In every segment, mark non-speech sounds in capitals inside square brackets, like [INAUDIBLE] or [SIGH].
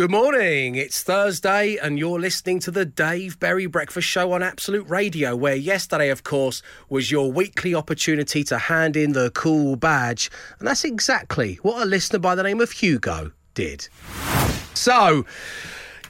Good morning. It's Thursday, and you're listening to the Dave Berry Breakfast Show on Absolute Radio, where yesterday, of course, was your weekly opportunity to hand in the cool badge. And that's exactly what a listener by the name of Hugo did. So,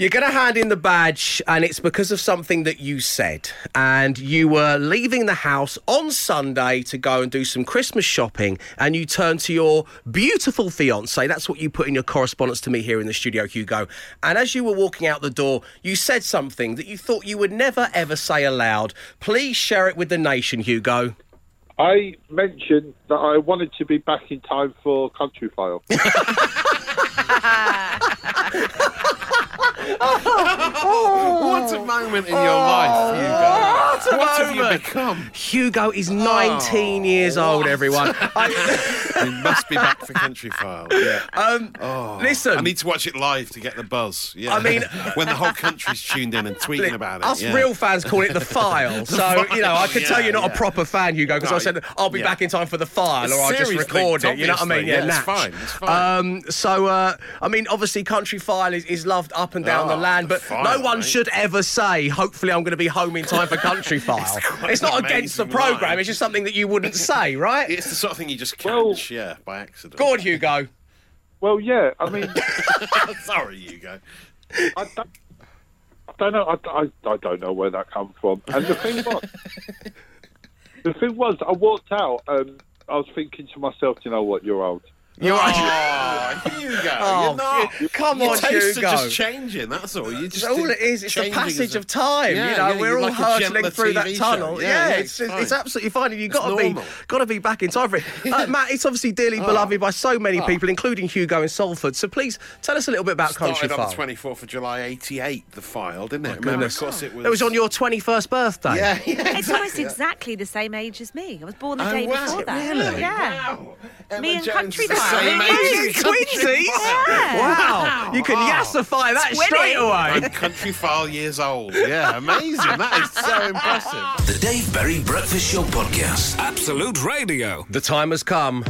you're going to hand in the badge, and it's because of something that you said. And you were leaving the house on Sunday to go and do some Christmas shopping, and you turned to your beautiful fiance. That's what you put in your correspondence to me here in the studio, Hugo. And as you were walking out the door, you said something that you thought you would never ever say aloud. Please share it with the nation, Hugo. I mentioned that I wanted to be back in time for Countryfile. [LAUGHS] What a moment in your life, Hugo. What a What have you become? Hugo is 19 years old, everyone. [LAUGHS] I, must be back for Countryfile. Yeah. um, listen. I need to watch it live to get the buzz. Yeah. I mean- [LAUGHS] when the whole country's tuned in and [LAUGHS] tweeting about it. Us yeah. real fans call it the file. so, you know, I can tell you're not yeah. a proper fan, Hugo, because I said I'll be yeah. back in time for the file It's or I'll just record it. You know what I mean? obviously. Yeah, it's fine, it's fine. Um, so, uh, I mean, obviously, Countryfile is, is loved up and down Oh, the ah, land, but File, no one mate. should ever say, hopefully, I'm going to be home in time for Country [LAUGHS] File. quite it's not against the programme, it's just something that you wouldn't [LAUGHS] say, right? It's the sort of thing you just catch, Well- yeah, by accident. Go on, Hugo. well, yeah, I mean, [LAUGHS] Sorry, Hugo. I don't, I don't know. I, I, I don't know where that comes from. And the thing was, the thing was, I walked out. and I was thinking to myself, you know what, you're old. [LAUGHS] You're Oh, Hugo, Oh, you're not. Come Your on, tastes Hugo. are just changing. That's all. You just That's all it is. It's the passage a- of time. Yeah, you know, yeah, we're all like hurtling gentler through that TV tunnel. Yeah, Yeah, yeah, it's, it's it's, absolutely fine, and you've got to be got to be back in time for it. [LAUGHS] Uh, Matt, it's obviously dearly beloved by so many people, including Hugo in Salford. So please tell us a little bit about Country Started on the 24th of July, 88, the file, didn't it? Remember, of course, it was. It was on your 21st birthday. Yeah, yeah. It's almost exactly the same age as me. I was born the Oh, day before that. Really? Yeah. Wow. Emma Me and Jones Country is File. Same Yeah. age Hey, twinsies! File. Wow. You can ah. Wow. yassify that Twinning. straight away. I'm Country File years old. Yeah, amazing. That is so impressive. The Dave Berry Breakfast Show Podcast. Absolute Radio. The time has come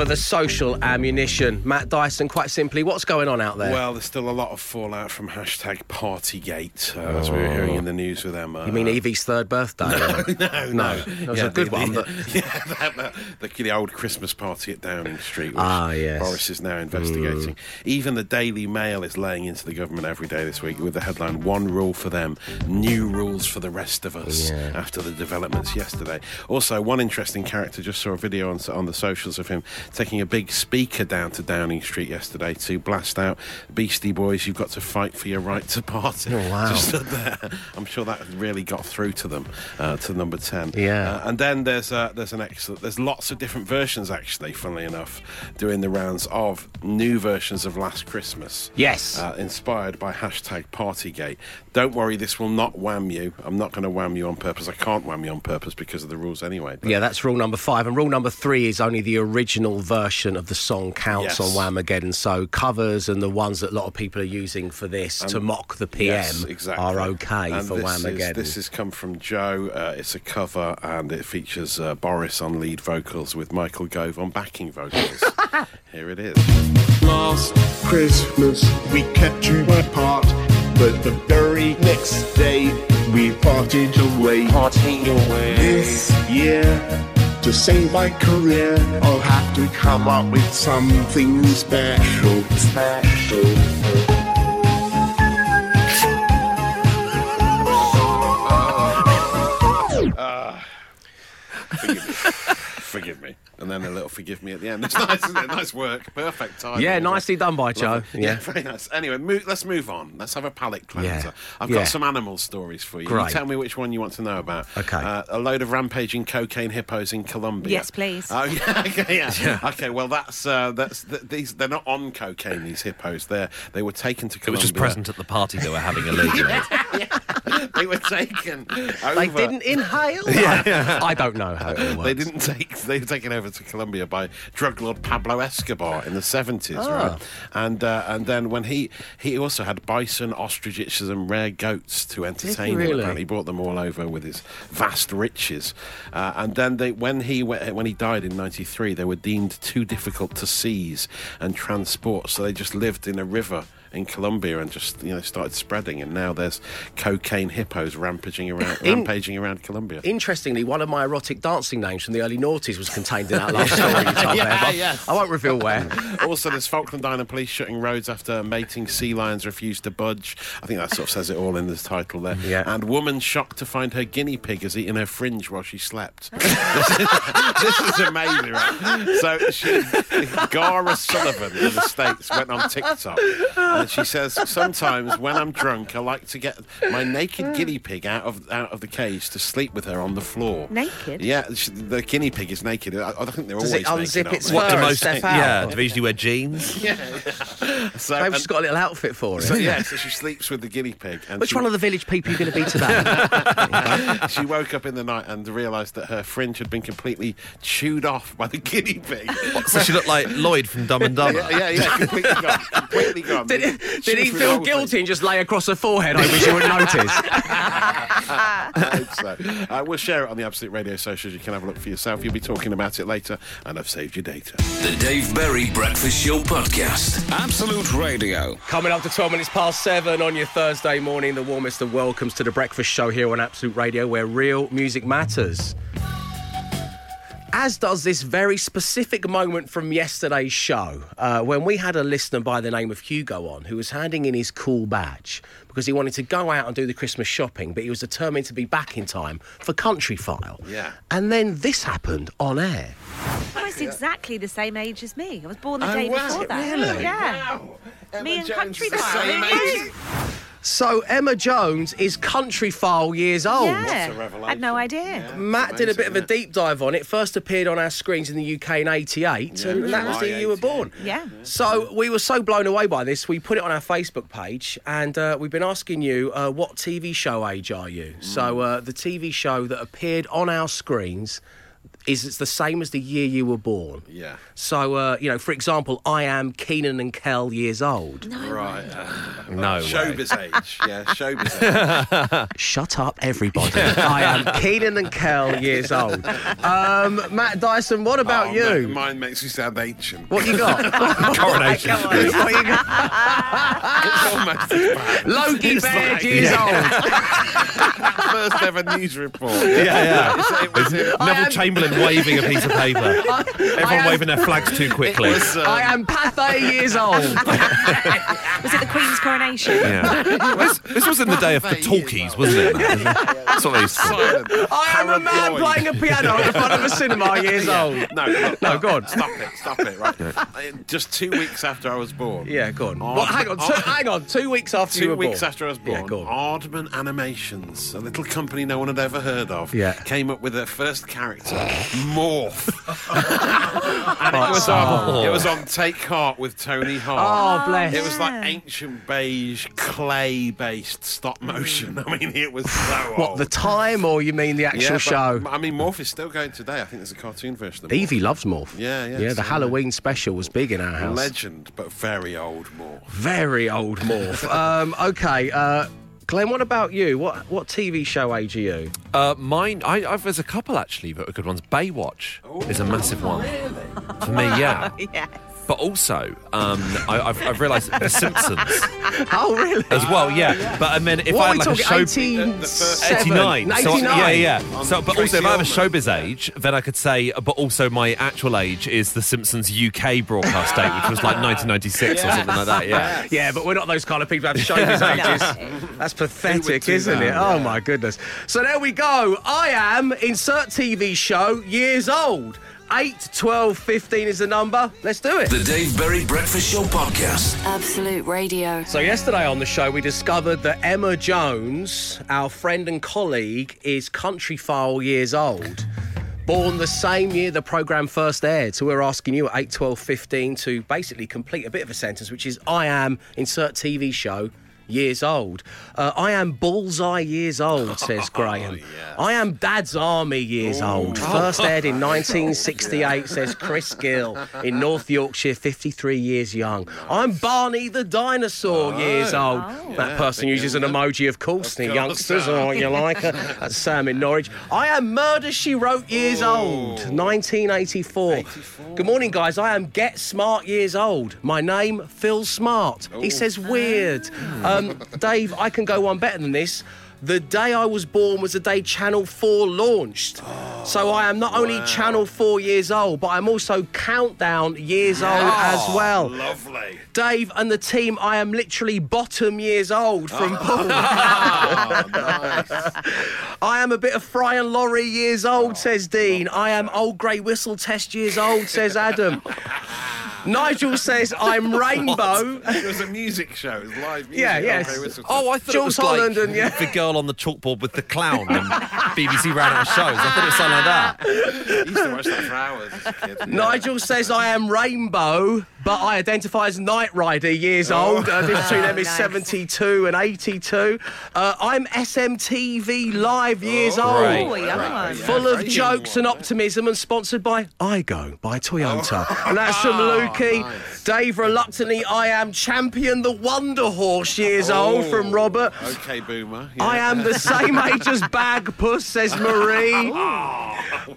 for the social ammunition. Matt Dyson, quite simply, what's going on out there? Well, there's still a lot of fallout from hashtag Partygate, uh, as we were hearing in the news with Emma. you mean Evie's third birthday? [LAUGHS] no, no, That was a good the, one, The, but- [LAUGHS] yeah, that, that, the, the old Christmas party at Downing Street, which Ah, yes. Boris is now investigating. Even the Daily Mail is laying into the government every day this week with the headline "One rule for them, new rules for the rest of us." Yeah. After the developments yesterday, also one interesting character just saw a video on on the socials of him taking a big speaker down to Downing Street yesterday to blast out Beastie Boys. You've got to fight for your right to party. Oh, wow. [LAUGHS] Just stood there. I'm sure that really got through to them, uh, to number ten. Yeah. Uh, and then there's uh, there's an excellent. There's lots of different versions actually. Funnily enough, doing the rounds of new versions of Last Christmas. Yes. Uh, inspired by hashtag Partygate. Don't worry, this will not wham you. I'm not going to wham you on purpose. I can't wham you on purpose because of the rules anyway. But Yeah, that's rule number five. And rule number three is only the original version of the song counts Yes. on Whamageddon. So covers and the ones that a lot of people are using for this to mock the PM Yes, exactly. are okay And for this Whamageddon. Is, this has come from Joe. Uh, it's a cover and it features uh, Boris on lead vocals with Michael Gove on backing vocals. [LAUGHS] Here it is. Last Christmas we kept you apart, but the very next day we parted away. Parting away. This year, to save my career, I'll have to come up with something special. Special. Ah. Ah. Forgive me. Forgive me. And then a little forgive me at the end. [LAUGHS] It's nice, isn't it? Nice work. Perfect time. yeah, nicely done by Joe. Yeah. Yeah. very nice. Anyway, move, let's move on. Let's have a palate cleanser. Yeah. I've Yeah. got some animal stories for you. You Great. tell me which one you want to know about. Okay. Uh, a load of rampaging cocaine hippos in Colombia. Yes, please. Oh [LAUGHS] yeah, okay, yeah. Okay, well that's uh, that's th- these. They're not on cocaine. These hippos. They are they were taken to It Colombia. was just present at the party they were having a illegally. [LAUGHS] they were taken. Over. They didn't inhale? Yeah. I don't know how it works. They didn't take. They were taken over to Colombia by drug lord Pablo Escobar in the seventies, Ah. right? And uh, and then when he he also had bison, ostriches, and rare goats to entertain him. Apparently, he brought them all over with his vast riches. Uh, and then they when he went, when he died in '93, they were deemed too difficult to seize and transport, so they just lived in a river in Colombia and just you know started spreading, and now there's cocaine hippos rampaging [LAUGHS] around, In- rampaging around Colombia. Interestingly, one of my erotic dancing names from the early noughties was contained in that [LAUGHS] last story [LAUGHS] Yeah, there, yes. I won't reveal where. also, there's Falkland Island police shutting roads after mating sea lions refuse to budge. I think that sort of says it all in the title there. Yeah. And woman shocked to find her guinea pig has eaten her fringe while she slept. this, is, this is amazing, right? So she, Gara Sullivan in the States went on TikTok and she says, Sometimes when I'm drunk, I like to get my naked mm. guinea pig out of out of the cage to sleep with her on the floor. Naked? Yeah, she, the guinea pig is naked. I, I think they're Does always it unzip naked, its What do most? step out? Yeah, do they usually wear jeans? [LAUGHS] yeah. So, Maybe and- she's got a little outfit for it. so yeah, so she sleeps with the guinea pig. And Which she, one of the village people are you going to be today? [LAUGHS] she woke up in the night and realised that her fringe had been completely chewed off by the guinea pig. So she looked like Lloyd from Dumb and [LAUGHS] Dumber. yeah, yeah, yeah, completely gone. Completely gone. did he, She [LAUGHS] did he was with the feel guilty and just lay across her forehead? I wish you would notice. [LAUGHS] I hope so. Uh, we'll share it on the Absolute Radio socials. You can have a look for yourself. You'll be talking about it later, and I've saved your data. The Dave Berry Breakfast Show Podcast. Absolute Radio. Coming up to 12 minutes past seven on your Thursday morning, the warmest of welcomes to the breakfast show here on Absolute Radio, where real music matters. As does this very specific moment from yesterday's show, uh, when we had a listener by the name of Hugo on who was handing in his cool badge because he wanted to go out and do the Christmas shopping, but he was determined to be back in time for Countryfile. Yeah. And then this happened on air. Almost exactly the same age as me. I was born the Oh, day wow. before that. Really? Yeah. Emma Me and Jones Country File. Same Yeah. age. So Emma Jones is Countryfile years old. Yeah. a revelation. I had no idea. Matt did a bit of a deep dive on it. First appeared on our screens in the UK in '88, and that was the year you were born. Yeah. So we were so blown away by this, we put it on our Facebook page, and uh, we've been asking you, uh, what TV show age are you? So uh, the TV show that appeared on our screens is it's the same as the year you were born. Yeah. So uh, you know, for example, I am Keenan and Kel years old. No. Right. No way. Showbiz age. Yeah, [LAUGHS] showbiz age. Shut up, everybody. I am Keenan and Kel years old. Um, Matt Dyson, what about Oh, you? ma- Mine makes you sound ancient. What you got? [LAUGHS] Coronation. what you got? It's almost as bad. Logie It's Baird like- years [LAUGHS] First ever news report. Yeah, yeah. It's- It was in- Neville Chamberlain waving a piece of paper. [LAUGHS] I Everyone am- waving their flags too [LAUGHS] quickly. was, um. I am Pathé years old. [LAUGHS] Was it the Queen's coronation? Yeah. this, this was in the day of the talkies, wasn't it? That's what they used to call it. silent. I am a man playing a piano in front of a cinema years old. No, no, No, go on. Stop it, stop it, right? Uh, Just two weeks after I was born. Yeah, go on. Oh, Well, hang on, two, oh. hang on. Two weeks after you were Two weeks born. after I was born, Yeah, born, go on. Aardman Animations, a little company no one had ever heard of, Yeah. came up with their first character, Morph. [LAUGHS] and it was, on, it was on Take Hart with Tony Hart. Oh, bless. It was like ancient beige, clay based stop motion. [LAUGHS] I mean, it was so What, old. the time or you mean the actual yeah, show? I mean, Morph is still going today. I think there's a cartoon version of Morph. Evie loves Morph. Yeah, yeah, Yeah, the so- Halloween special was big in our house. Legend, but very old Morph. Very old Morph. [LAUGHS] um, okay, uh, Glenn, what about you? What what TV show age are you? Uh, mine, I, I've, there's a couple actually that are good ones. Baywatch is a massive one for me. Yeah, [LAUGHS] Yes. But also um, I, I've, I've realised The Simpsons [LAUGHS] Oh, really? as well. Yeah, but I mean, if what I had like a show. 18, the first- 89. So, 89. yeah, yeah. So, but also, if I have a Tracy showbiz age, then I could say, but also my actual age is The Simpsons UK broadcast date, which was like [LAUGHS] 1996 or something like that. Yeah. [LAUGHS] Yeah, but we're not those kind of people who have showbiz ages. That's pathetic, isn't that? it? Oh my goodness. So there we go. I am insert TV show years old. 8, 12, 15 is the number. Let's do it. The Dave Berry Breakfast Show Podcast. Absolute Radio. So yesterday on the show, we discovered that Emma Jones, our friend and colleague, is Countryfile years old. Born the same year the programme first aired. So we're asking you at 8, 12, 15 to basically complete a bit of a sentence, which is I am insert TV show years old. Uh, I am bullseye years old, [LAUGHS] says Graham. I am Dad's Army years old. [LAUGHS] First aired in [LAUGHS] 1968, says Chris Gill in North Yorkshire, 53 years young. I'm Barney the dinosaur years old. that person uses an emoji, of course, the youngsters, or what you like. Uh, That's Sam in Norwich. I am Murder She Wrote years old, 1984. Good morning, guys. I am Get Smart years old. My name, Phil Smart. He says weird. Um, Um, Dave, I can go one better than this. The day I was born was the day Channel 4 launched. so oh, I am not only Channel 4 years old, but I'm also Countdown years old as oh, well. Lovely. Dave and the team, I am literally bottom years old from oh. Paul. [LAUGHS] I am a bit of Fry and Laurie years old, says Dean. I am old grey whistle test years old, says Adam. [LAUGHS] Nigel says I'm [LAUGHS] rainbow. It was a music show. It was live music. Yeah, yes. Okay, whistle Oh, I thought it was Holland like and, yeah. the girl on the chalkboard with the clown and BBC ran out of shows. I thought it was something like that. I used to watch that for hours as a kid. Nigel says I am rainbow, but I identify as Knight Rider years old. Uh, the difference [LAUGHS] between them is nice. 72 and 82. Uh, I'm SMTV Live years old. Right. Oh, a young one. Full of very jokes and optimism and sponsored by iGo by Toyota. Oh. And that's from Lukey. Dave, reluctantly, I am champion the Wonder Horse years old from Robert. Okay, boomer. I am the same [LAUGHS] age as Bagpuss, says Marie.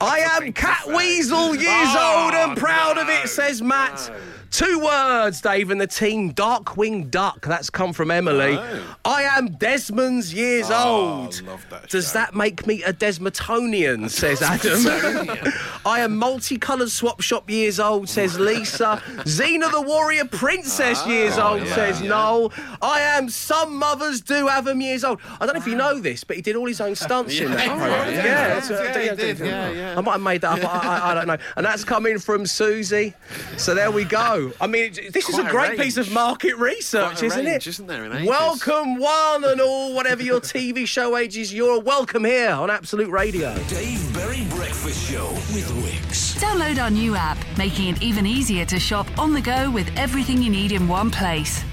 I am Catweazle years old and proud of it, says Matt. Two words, Dave and the team. Darkwing Duck. That's come from Emily. Oh. I am Desmond's years ah, old. love that Does show. that make me a Desmotonian? says Adam. [LAUGHS] I am multicoloured swap shop years old, says Lisa. Xena the Warrior Princess ah. years oh, old, says Noel. I am some mothers do have them years old. I don't know if you know this, but he did all his own stunts in [LAUGHS] that Yeah. program. Oh, Yeah, yeah. that's what- Yeah, he did. Yeah, yeah. I might have made that up. I, I, I don't know. And that's coming from Susie. So there we go. I mean, it- this is a Quite a great range. piece of market research, Quite a isn't range, it? isn't there, in ages? Welcome, one and all, whatever your TV show age is, you're welcome here on Absolute Radio. Dave Berry Breakfast Show with Wickes. Download our new app, making it even easier to shop on the go with everything you need in one place.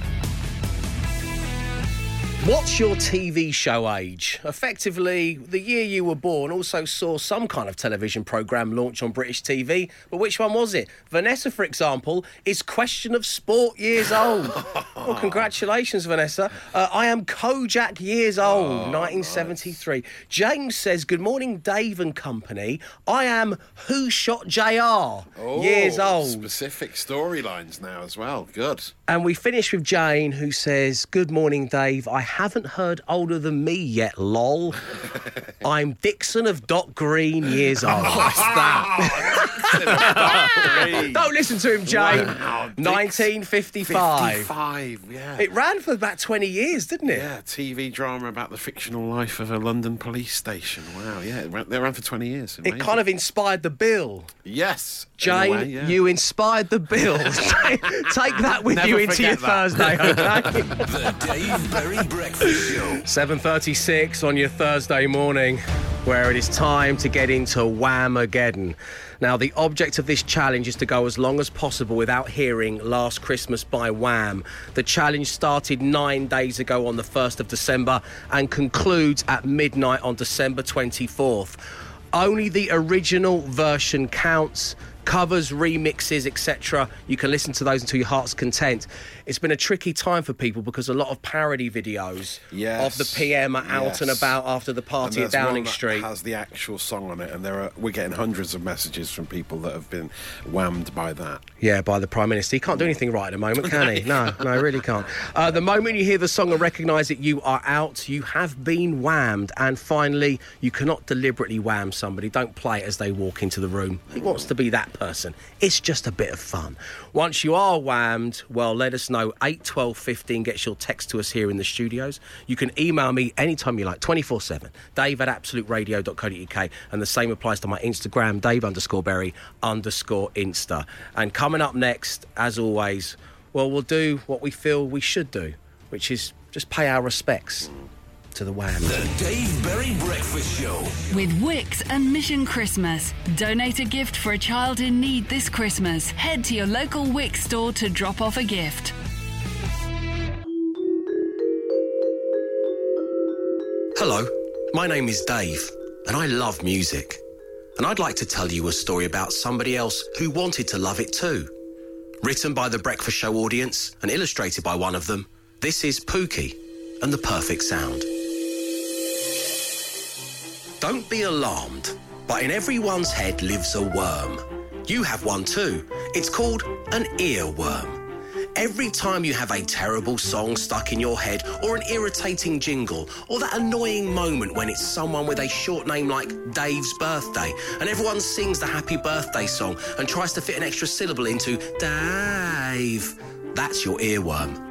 What's your TV show age? Effectively, the year you were born also saw some kind of television programme launch on British TV, but which one was it? Vanessa, for example, is Question of Sport years old. [LAUGHS] well, congratulations, Vanessa. Uh, I am Kojak years old, 1973. James says, Good morning, Dave and company. I am Who Shot JR years Oh, old. Specific storylines now as well. Good. And we finish with Jane, who says, Good morning, Dave. I haven't heard older than me yet, lol. [LAUGHS] I'm Dixon of Dock Green, years old. What's that? [LAUGHS] Don't listen to him, Jane. Wow, 1955. 55, yeah. It ran for about 20 years, didn't it? yeah, TV drama about the fictional life of a London police station. Wow, yeah, it ran, they ran for 20 years. It kind of inspired the bill. Yes. in Jane, way, yeah. you inspired the bill. [LAUGHS] Take that with Never you into your that. Thursday, okay? The Dave Berry Breakfast Show. 7.36 on your Thursday morning, where it is time to get into Whamageddon. Now, the object of this challenge is to go as long as possible without hearing Last Christmas by Wham. The challenge started nine days ago on the 1st of December and concludes at midnight on December 24th. Only the original version counts. Covers, remixes, etc. You can listen to those until your heart's content. It's been a tricky time for people because a lot of parody videos Yes. of the PM are out and about after the party at Downing Street. has the actual song on it, and there are we're getting hundreds of messages from people that have been whammed by that. Yeah, by the Prime Minister. He can't do anything right at the moment, [LAUGHS] can he? No, no, he really can't. Uh, the moment you hear the song and recognise it, you are out. You have been whammed. And finally, you cannot deliberately wham somebody. Don't play it as they walk into the room. He wants to be that person. It's just a bit of fun. Once you are whammed, well, let us know. 8 12 15 gets your text to us here in the studios. You can email me anytime you like, 24 7. Dave at absoluteradio.co.uk. And the same applies to my Instagram, Dave underscore Berry underscore Insta. And coming up next, as always, well, we'll do what we feel we should do, which is just pay our respects to the Wham. The Dave Berry Breakfast Show. With Wickes and Mission Christmas. Donate a gift for a child in need this Christmas. Head to your local Wickes store to drop off a gift. Hello, my name is Dave, and I love music. And I'd like to tell you a story about somebody else who wanted to love it too. Written by the Breakfast Show audience and illustrated by one of them, this is Pookie and the Perfect Sound. Don't be alarmed, but in everyone's head lives a worm. You have one too. It's called an earworm. Every time you have a terrible song stuck in your head, or an irritating jingle, or that annoying moment when it's someone with a short name like Dave's birthday, and everyone sings the happy birthday song and tries to fit an extra syllable into Dave, that's your earworm.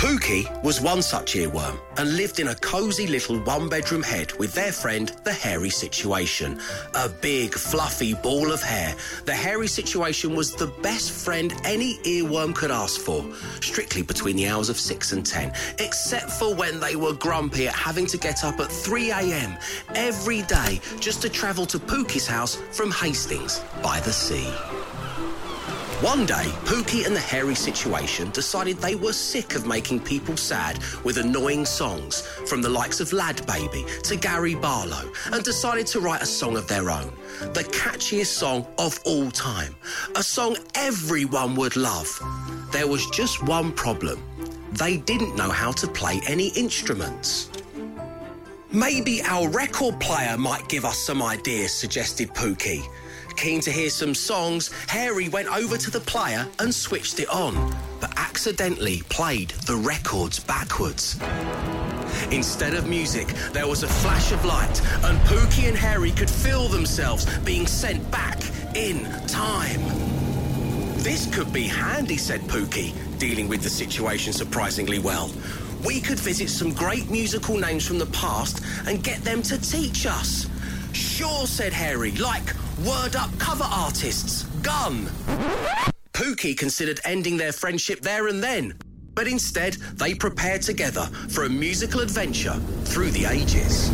Pookie was one such earworm and lived in a cosy little one bedroom head with their friend, the hairy situation. A big, fluffy ball of hair. The hairy situation was the best friend any earworm could ask for, strictly between the hours of 6 and 10, except for when they were grumpy at having to get up at 3 a.m. every day just to travel to Pookie's house from Hastings by the sea. One day, Pookie and the hairy situation decided they were sick of making people sad with annoying songs, from the likes of Lad Baby to Gary Barlow, and decided to write a song of their own. The catchiest song of all time. A song everyone would love. There was just one problem. They didn't know how to play any instruments. Maybe our record player might give us some ideas, suggested Pookie. Keen to hear some songs, Harry went over to the player and switched it on, but accidentally played the records backwards. Instead of music, there was a flash of light, and Pookie and Harry could feel themselves being sent back in time. This could be handy, said Pookie, dealing with the situation surprisingly well. We could visit some great musical names from the past and get them to teach us. Sure, said Harry, like Word Up cover artists, Gun. Pookie considered ending their friendship there and then, but instead they prepared together for a musical adventure through the ages.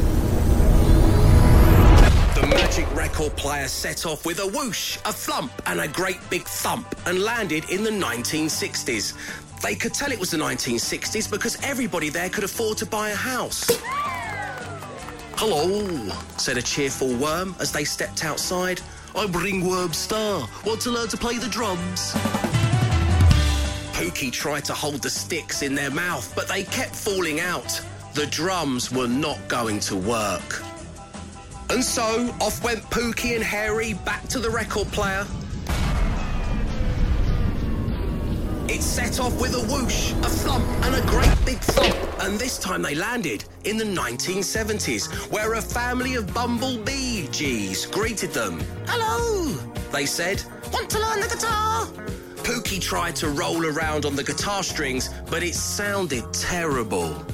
The magic record player set off with a whoosh, a thump, and a great big thump and landed in the 1960s. They could tell it was the 1960s because everybody there could afford to buy a house. Hello, said a cheerful worm as they stepped outside. I'm Ringworm Star. Want to learn to play the drums? Pookie tried to hold the sticks in their mouth, but they kept falling out. The drums were not going to work. And so off went Pookie and Harry back to the record player. It set off with a whoosh, a flump, and a great big thump. And this time they landed in the 1970s, where a family of bumblebee G's greeted them. Hello, they said. Want to learn the guitar? Pookie tried to roll around on the guitar strings, but it sounded terrible.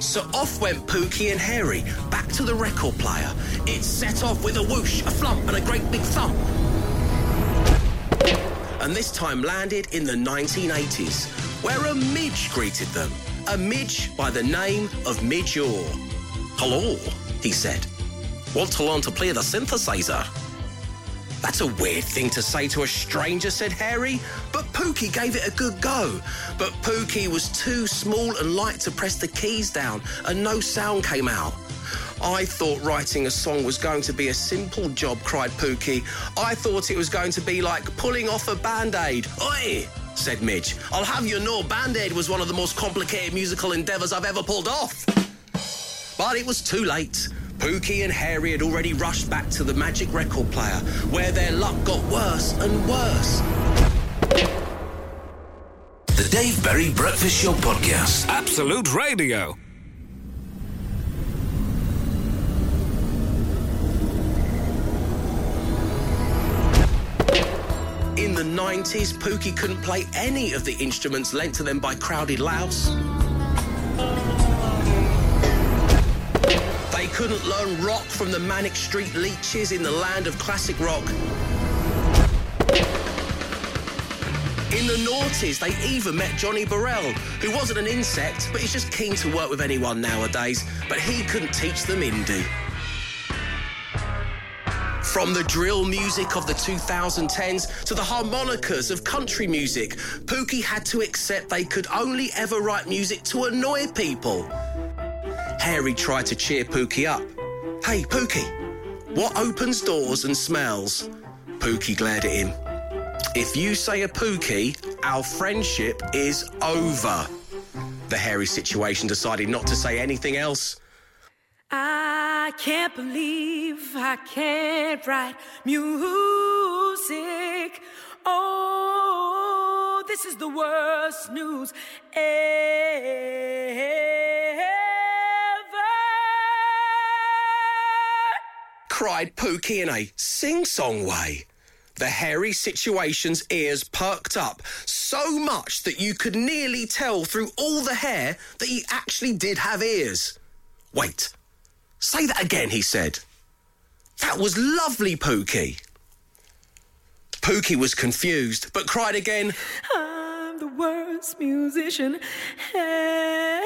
So off went Pookie and Harry back to the record player. It set off with a whoosh, a flump, and a great big thump. And this time landed in the 1980s, where a midge greeted them. A midge by the name of Midge Ure. Hello, he said. Want to learn to play the synthesizer? That's a weird thing to say to a stranger, said Harry, but Pookie gave it a good go. But Pookie was too small and light to press the keys down, and no sound came out. I thought writing a song was going to be a simple job, cried Pookie. I thought it was going to be like pulling off a band aid. Oi! said Midge. I'll have you know Band Aid was one of the most complicated musical endeavours I've ever pulled off. But it was too late. Pookie and Harry had already rushed back to the magic record player, where their luck got worse and worse. The Dave Berry Breakfast Show Podcast. Absolute Radio. In the 90s, Pookie couldn't play any of the instruments lent to them by Crowded Louse. They couldn't learn rock from the Manic Street Leeches in the land of classic rock. In the noughties, they even met Johnny Borrell, who wasn't an insect, but he's just keen to work with anyone nowadays. But he couldn't teach them indie. From the drill music of the 2010s to the harmonicas of country music, Pookie had to accept they could only ever write music to annoy people. Harry tried to cheer Pookie up. Hey, Pookie, what opens doors and smells? Pookie glared at him. If you say a Pookie, our friendship is over. The hairy situation decided not to say anything else. I can't believe I can't write music. Oh, this is the worst news ever. cried Pookie in a sing song way. The hairy situation's ears perked up so much that you could nearly tell through all the hair that he actually did have ears. Wait, say that again, he said. That was lovely, Pookie. Pookie was confused, but cried again. I'm the worst musician ever.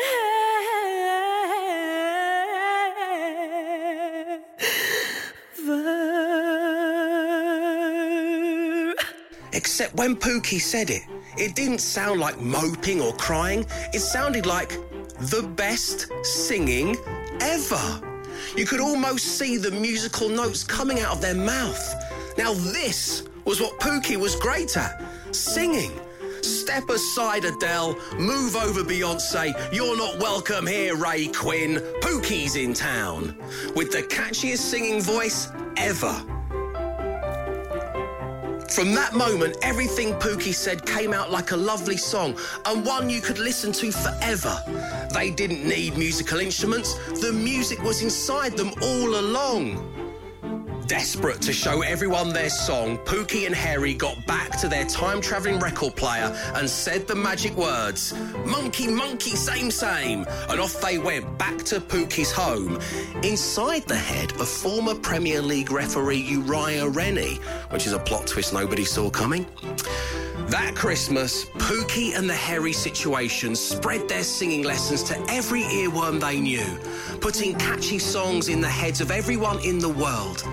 Except when Pookie said it, it didn't sound like moping or crying. It sounded like the best singing ever. You could almost see the musical notes coming out of their mouth. Now, this was what Pookie was great at singing. Step aside, Adele. Move over, Beyonce. You're not welcome here, Ray Quinn. Pookie's in town. With the catchiest singing voice ever. From that moment, everything Pookie said came out like a lovely song and one you could listen to forever. They didn't need musical instruments, the music was inside them all along. Desperate to show everyone their song, Pookie and Harry got back to their time travelling record player and said the magic words Monkey, monkey, same, same. And off they went back to Pookie's home. Inside the head of former Premier League referee Uriah Rennie, which is a plot twist nobody saw coming. That Christmas, Pookie and the Hairy Situation spread their singing lessons to every earworm they knew, putting catchy songs in the heads of everyone in the world.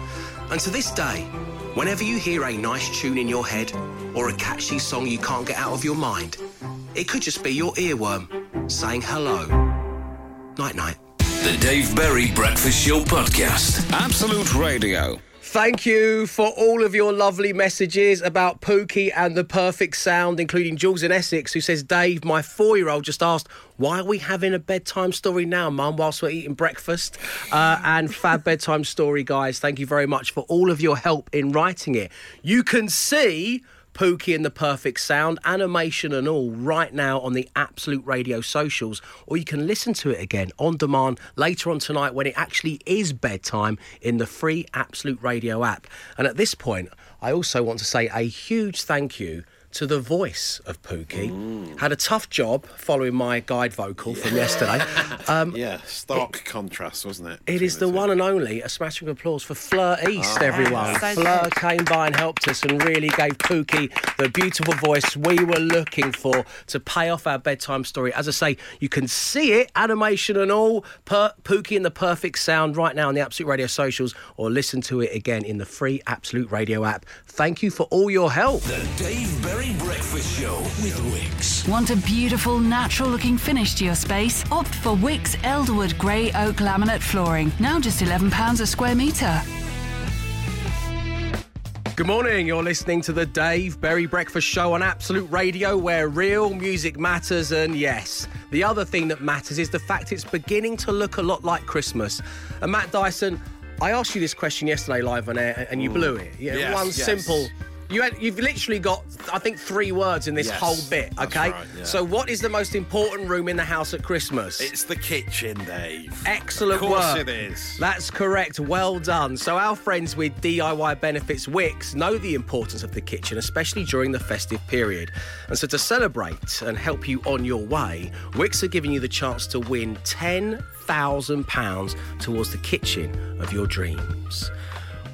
And to this day, whenever you hear a nice tune in your head or a catchy song you can't get out of your mind, it could just be your earworm saying hello. Night night. The Dave Berry Breakfast Show Podcast. Absolute Radio. Thank you for all of your lovely messages about Pookie and the perfect sound, including Jules in Essex, who says, Dave, my four year old just asked, why are we having a bedtime story now, Mum, whilst we're eating breakfast? Uh, and [LAUGHS] Fab Bedtime Story, guys, thank you very much for all of your help in writing it. You can see. Pookie and the Perfect Sound, animation and all, right now on the Absolute Radio socials, or you can listen to it again on demand later on tonight when it actually is bedtime in the free Absolute Radio app. And at this point, I also want to say a huge thank you to the voice of Pookie. Had a tough job following my guide vocal from yesterday. [LAUGHS] Um, Yeah, stark contrast, wasn't it? it is the one and only a smashing applause for Fleur East, everyone. so Fleur came by and helped us and really gave Pookie the beautiful voice we were looking for to pay off our bedtime story. As I say, you can see it, animation and all, per- Pookie in the perfect sound right now on the Absolute Radio socials, or listen to it again in the free Absolute Radio app. Thank you for all your help. The Dave Berry Breakfast Show with Wickes. Want a beautiful, natural looking finish to your space? Opt for Wickes Elderwood Grey Oak Laminate Flooring. Now just £11 a square metre. Good morning. You're listening to the Dave Berry Breakfast Show on Absolute Radio, where real music matters. And yes, the other thing that matters is the fact it's beginning to look a lot like Christmas. And Matt Dyson, I asked you this question yesterday live on air, and you blew it. Yeah, Yes, one yes. simple. You had, you've literally got, I think, three words in this Yes, whole bit. that's Okay. right, yeah. So, what is the most important room in the house at Christmas? It's the kitchen, Dave. Excellent Of course work. it is. That's correct. Well done. So, our friends with DIY Benefits Wickes know the importance of the kitchen, especially during the festive period. And so, to celebrate and help you on your way, Wickes are giving you the chance to win £10,000 towards the kitchen of your dreams.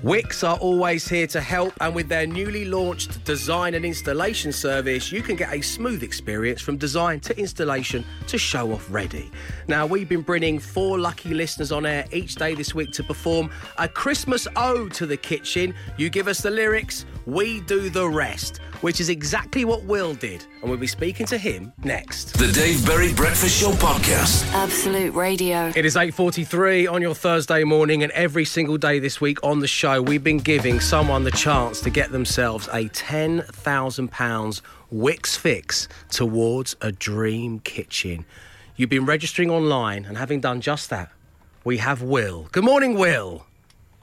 Wickes are always here to help, and with their newly launched design and installation service, you can get a smooth experience from design to installation to show off ready. Now, we've been bringing four lucky listeners on air each day this week to perform a Christmas ode to the kitchen. You give us the lyrics, we do the rest, which is exactly what Will did. And we'll be speaking to him next. The Dave Berry Breakfast Show Podcast. Absolute Radio. It is 8.43 on your Thursday morning and every single day this week on the show we've been giving someone the chance to get themselves a £10,000 Wickes fix towards a dream kitchen. You've been registering online and having done just that, we have Will. Good morning, Will.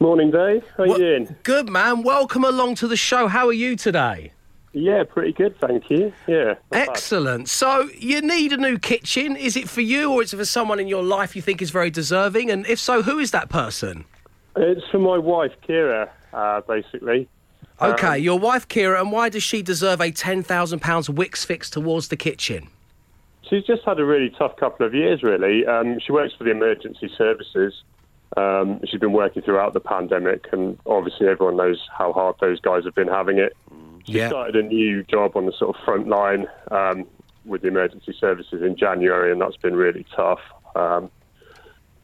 Morning, Dave. How are you Wel- doing? Good, man. Welcome along to the show. How are you today? Yeah, pretty good, thank you. Yeah. not bad. Excellent. So, you need a new kitchen. Is it for you or is it for someone in your life you think is very deserving? And if so, who is that person? It's for my wife, Kira, uh, basically. Okay, your wife Kira, and why does she deserve a £10,000 Wickes fix towards the kitchen? She's just had a really tough couple of years, really. Um, she works for the emergency services. Um, she's been working throughout the pandemic, and obviously everyone knows how hard those guys have been having it. She Yeah. started a new job on the sort of front line um, with the emergency services in January, and that's been really tough. Um,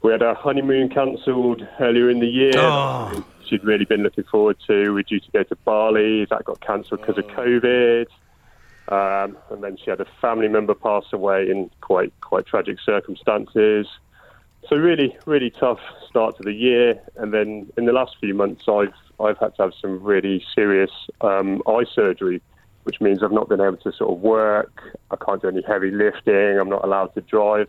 we had our honeymoon cancelled earlier in the year. Oh. She'd really been looking forward to. We were due to go to Bali. That got cancelled because of COVID. Um, and then she had a family member pass away in quite quite tragic circumstances. So really, really tough start to the year. And then in the last few months, I've I've had to have some really serious um, eye surgery, which means I've not been able to sort of work. I can't do any heavy lifting. I'm not allowed to drive.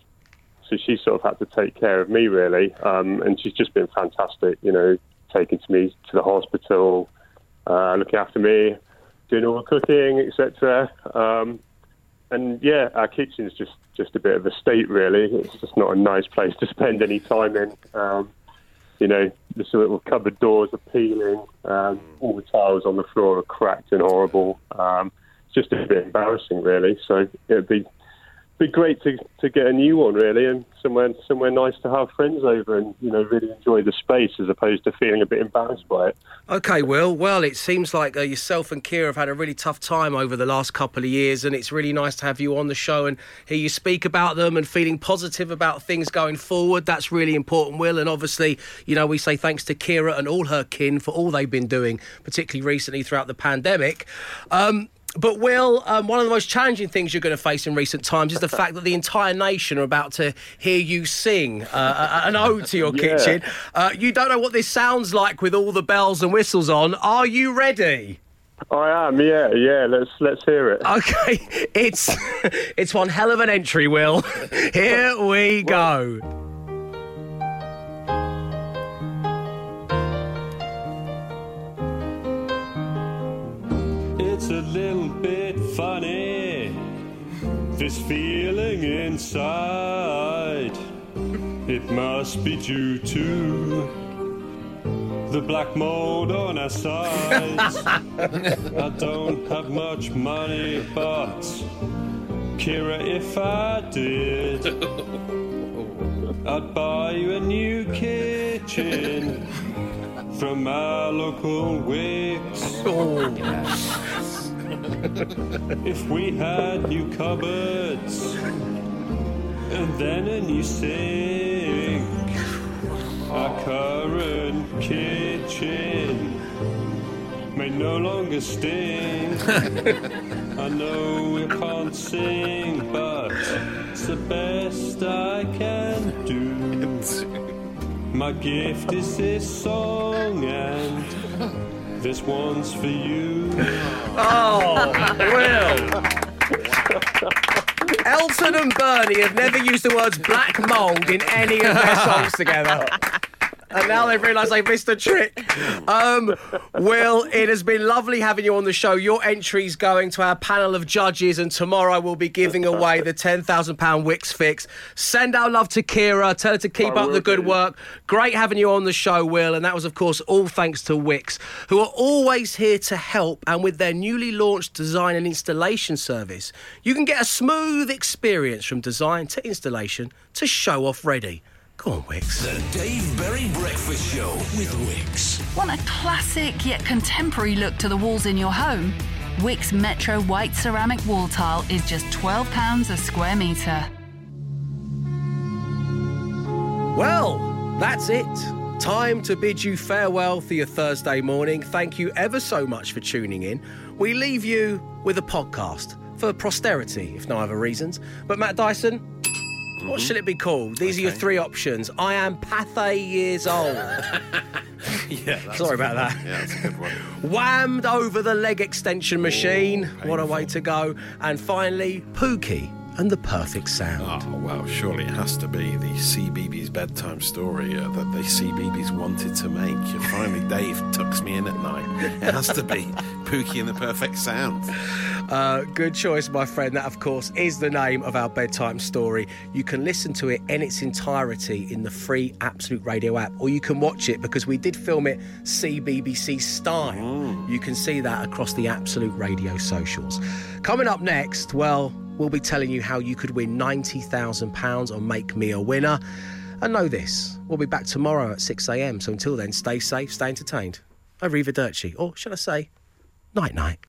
So she sort of had to take care of me really, um, and she's just been fantastic. You know, taking to me to the hospital, uh, looking after me, doing all the cooking, etc. Um, and yeah, our kitchen's just just a bit of a state, really. It's just not a nice place to [LAUGHS] spend any time in. Um, you know, the of cupboard doors are peeling, um, all the tiles on the floor are cracked and horrible. Um, it's just a bit embarrassing, really. So it'd be be great to to get a new one, really, and somewhere somewhere nice to have friends over and you know really enjoy the space as opposed to feeling a bit embarrassed by it. Okay, Will. Well, it seems like uh, yourself and Kira have had a really tough time over the last couple of years, and it's really nice to have you on the show and hear you speak about them and feeling positive about things going forward. That's really important, Will. And obviously, you know, we say thanks to Kira and all her kin for all they've been doing, particularly recently throughout the pandemic. Um, but Will, um, one of the most challenging things you're going to face in recent times is the [LAUGHS] fact that the entire nation are about to hear you sing uh, an ode to your [LAUGHS] Yeah. kitchen. Uh, you don't know what this sounds like with all the bells and whistles on. Are you ready? I am, yeah, yeah. Let's let's hear it. Okay, [LAUGHS] it's it's one hell of an entry, Will. Here we go. It's a little bit funny, this feeling inside. It must be due to the black mold on our sides. [LAUGHS] I don't have much money, but Kira, if I did, I'd buy you a new kitchen [LAUGHS] from our local Wickes. [LAUGHS] If we had new cupboards and then a new sink, our current kitchen may no longer stink. [LAUGHS] I know we can't sing, but it's the best I can do. [LAUGHS] My gift is this song, and this one's for you. [LAUGHS] Oh, Will. Elton and Bernie have never used the words black mould in any of their songs together. [LAUGHS] And now they've realised they've missed a trick. Um, Will, it has been lovely having you on the show. Your entry's going to our panel of judges, and tomorrow we'll be giving away the £10,000 Wickes fix. Send our love to Kira. Tell her to keep I up the good do. work. Great having you on the show, Will. And that was, of course, all thanks to Wickes, who are always here to help. And with their newly launched design and installation service, you can get a smooth experience from design to installation to show off ready. Go on, Wickes. The Dave Berry Breakfast Show with Wickes. Want a classic yet contemporary look to the walls in your home? Wickes Metro White Ceramic Wall Tile is just £12 a square metre. Well, that's it. Time to bid you farewell for your Thursday morning. Thank you ever so much for tuning in. We leave you with a podcast for posterity, if no other reasons. But Matt Dyson, what should it be called? These are your three options. I am Pathe years old. [LAUGHS] Yeah, [LAUGHS] Sorry about one. that. Yeah, that's a good one. [LAUGHS] Whammed over the leg extension machine. what a way to go. And finally, Pookie and the perfect sound. Oh, well, surely it has to be the CBeebies bedtime story uh, that the CBeebies wanted to make. And finally, Dave tucks me in at night. It has to be Pookie and the Perfect Sound. Uh, good choice, my friend. That, of course, is the name of our bedtime story. You can listen to it in its entirety in the free Absolute Radio app, or you can watch it because we did film it CBBC style. You can see that across the Absolute Radio socials. Coming up next, well, we'll be telling you how you could win £90,000 on Make Me a Winner. And know this, we'll be back tomorrow at 6am. So until then, stay safe, stay entertained. Arrivederci, or should I say, night night.